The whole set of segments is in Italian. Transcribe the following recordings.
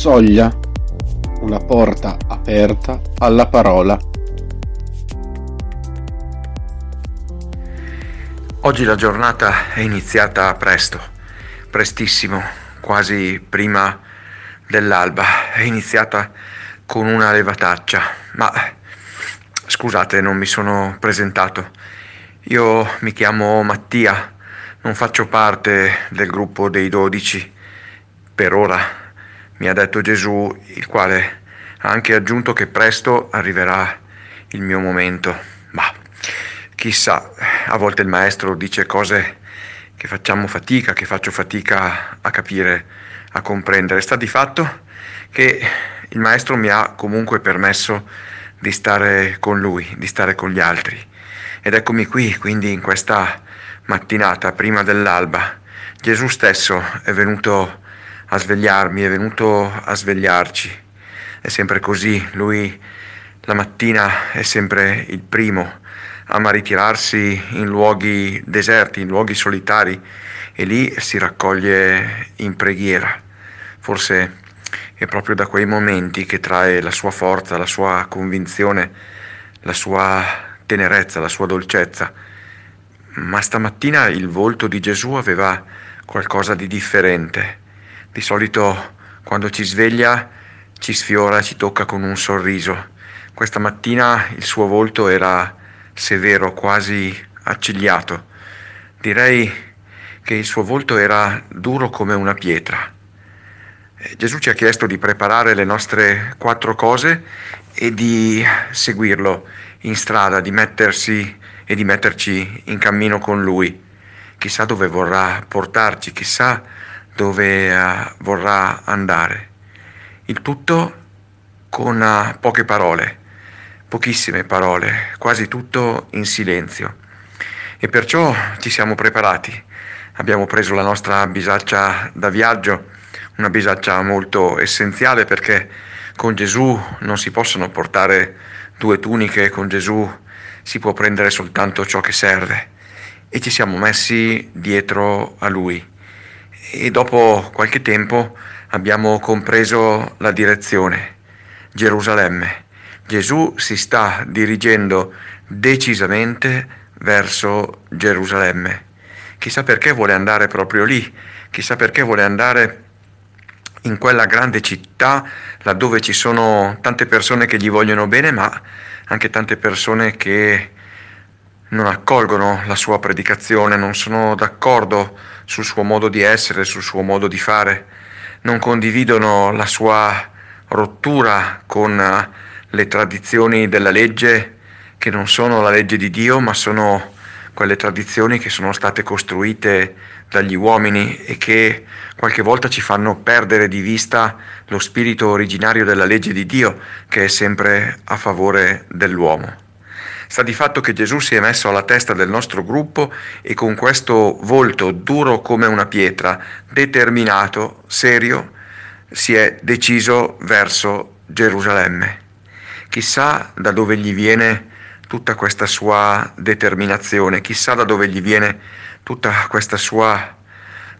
Soglia, una porta aperta alla parola. Oggi la giornata è iniziata presto, prestissimo, quasi prima dell'alba. È iniziata con una levataccia, ma scusate, non mi sono presentato. Io mi chiamo Mattia, non faccio parte del gruppo dei dodici per ora mi ha detto Gesù, il quale ha anche aggiunto che presto arriverà il mio momento. Ma chissà, a volte il maestro dice cose che facciamo fatica, che faccio fatica a capire, a comprendere. Sta di fatto che il maestro mi ha comunque permesso di stare con lui, di stare con gli altri. Ed eccomi qui, quindi in questa mattinata, prima dell'alba, Gesù stesso è venuto a svegliarmi, è venuto a svegliarci. È sempre così, lui la mattina è sempre il primo, ama ritirarsi in luoghi deserti, in luoghi solitari e lì si raccoglie in preghiera. Forse è proprio da quei momenti che trae la sua forza, la sua convinzione, la sua tenerezza, la sua dolcezza. Ma stamattina il volto di Gesù aveva qualcosa di differente di solito quando ci sveglia ci sfiora, ci tocca con un sorriso. Questa mattina il suo volto era severo, quasi accigliato. Direi che il suo volto era duro come una pietra. Eh, Gesù ci ha chiesto di preparare le nostre quattro cose e di seguirlo in strada, di mettersi e di metterci in cammino con lui. Chissà dove vorrà portarci, chissà dove uh, vorrà andare. Il tutto con uh, poche parole, pochissime parole, quasi tutto in silenzio. E perciò ci siamo preparati. Abbiamo preso la nostra bisaccia da viaggio, una bisaccia molto essenziale perché con Gesù non si possono portare due tuniche, con Gesù si può prendere soltanto ciò che serve. E ci siamo messi dietro a Lui e dopo qualche tempo abbiamo compreso la direzione, Gerusalemme. Gesù si sta dirigendo decisamente verso Gerusalemme. Chissà perché vuole andare proprio lì, chissà perché vuole andare in quella grande città laddove ci sono tante persone che gli vogliono bene, ma anche tante persone che non accolgono la sua predicazione, non sono d'accordo sul suo modo di essere, sul suo modo di fare, non condividono la sua rottura con le tradizioni della legge che non sono la legge di Dio, ma sono quelle tradizioni che sono state costruite dagli uomini e che qualche volta ci fanno perdere di vista lo spirito originario della legge di Dio, che è sempre a favore dell'uomo. Sta di fatto che Gesù si è messo alla testa del nostro gruppo e con questo volto duro come una pietra, determinato, serio, si è deciso verso Gerusalemme. Chissà da dove gli viene tutta questa sua determinazione, chissà da dove gli viene tutta questa sua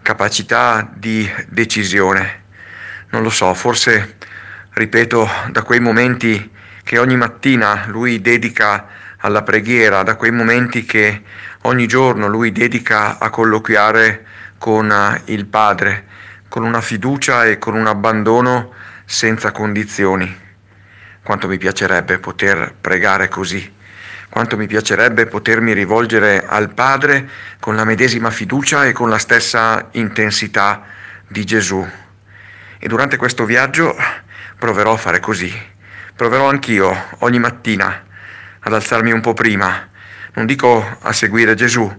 capacità di decisione. Non lo so, forse, ripeto, da quei momenti che ogni mattina lui dedica alla preghiera, da quei momenti che ogni giorno lui dedica a colloquiare con eh, il Padre, con una fiducia e con un abbandono senza condizioni. Quanto mi piacerebbe poter pregare così, quanto mi piacerebbe potermi rivolgere al Padre con la medesima fiducia e con la stessa intensità di Gesù. E durante questo viaggio proverò a fare così. Proverò anch'io ogni mattina ad alzarmi un po' prima, non dico a seguire Gesù,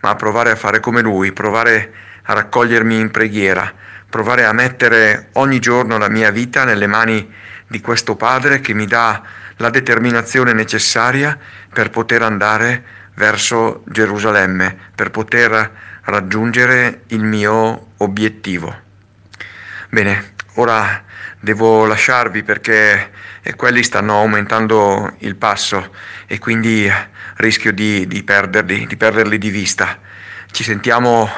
ma a provare a fare come Lui, provare a raccogliermi in preghiera, provare a mettere ogni giorno la mia vita nelle mani di questo Padre che mi dà la determinazione necessaria per poter andare verso Gerusalemme, per poter raggiungere il mio obiettivo. Bene, ora devo lasciarvi perché quelli stanno aumentando il passo e quindi rischio di, di, perderli, di perderli di vista. Ci sentiamo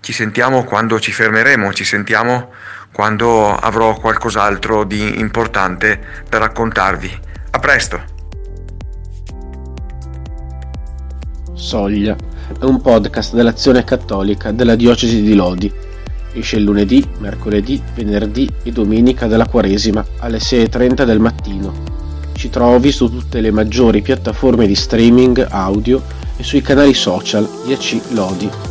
Ci sentiamo quando ci fermeremo, ci sentiamo quando avrò qualcos'altro di importante per raccontarvi. A presto! Soglia è un podcast dell'Azione Cattolica della Diocesi di Lodi. Esce il lunedì, mercoledì, venerdì e domenica della Quaresima alle 6.30 del mattino. Ci trovi su tutte le maggiori piattaforme di streaming audio e sui canali social 10 Lodi.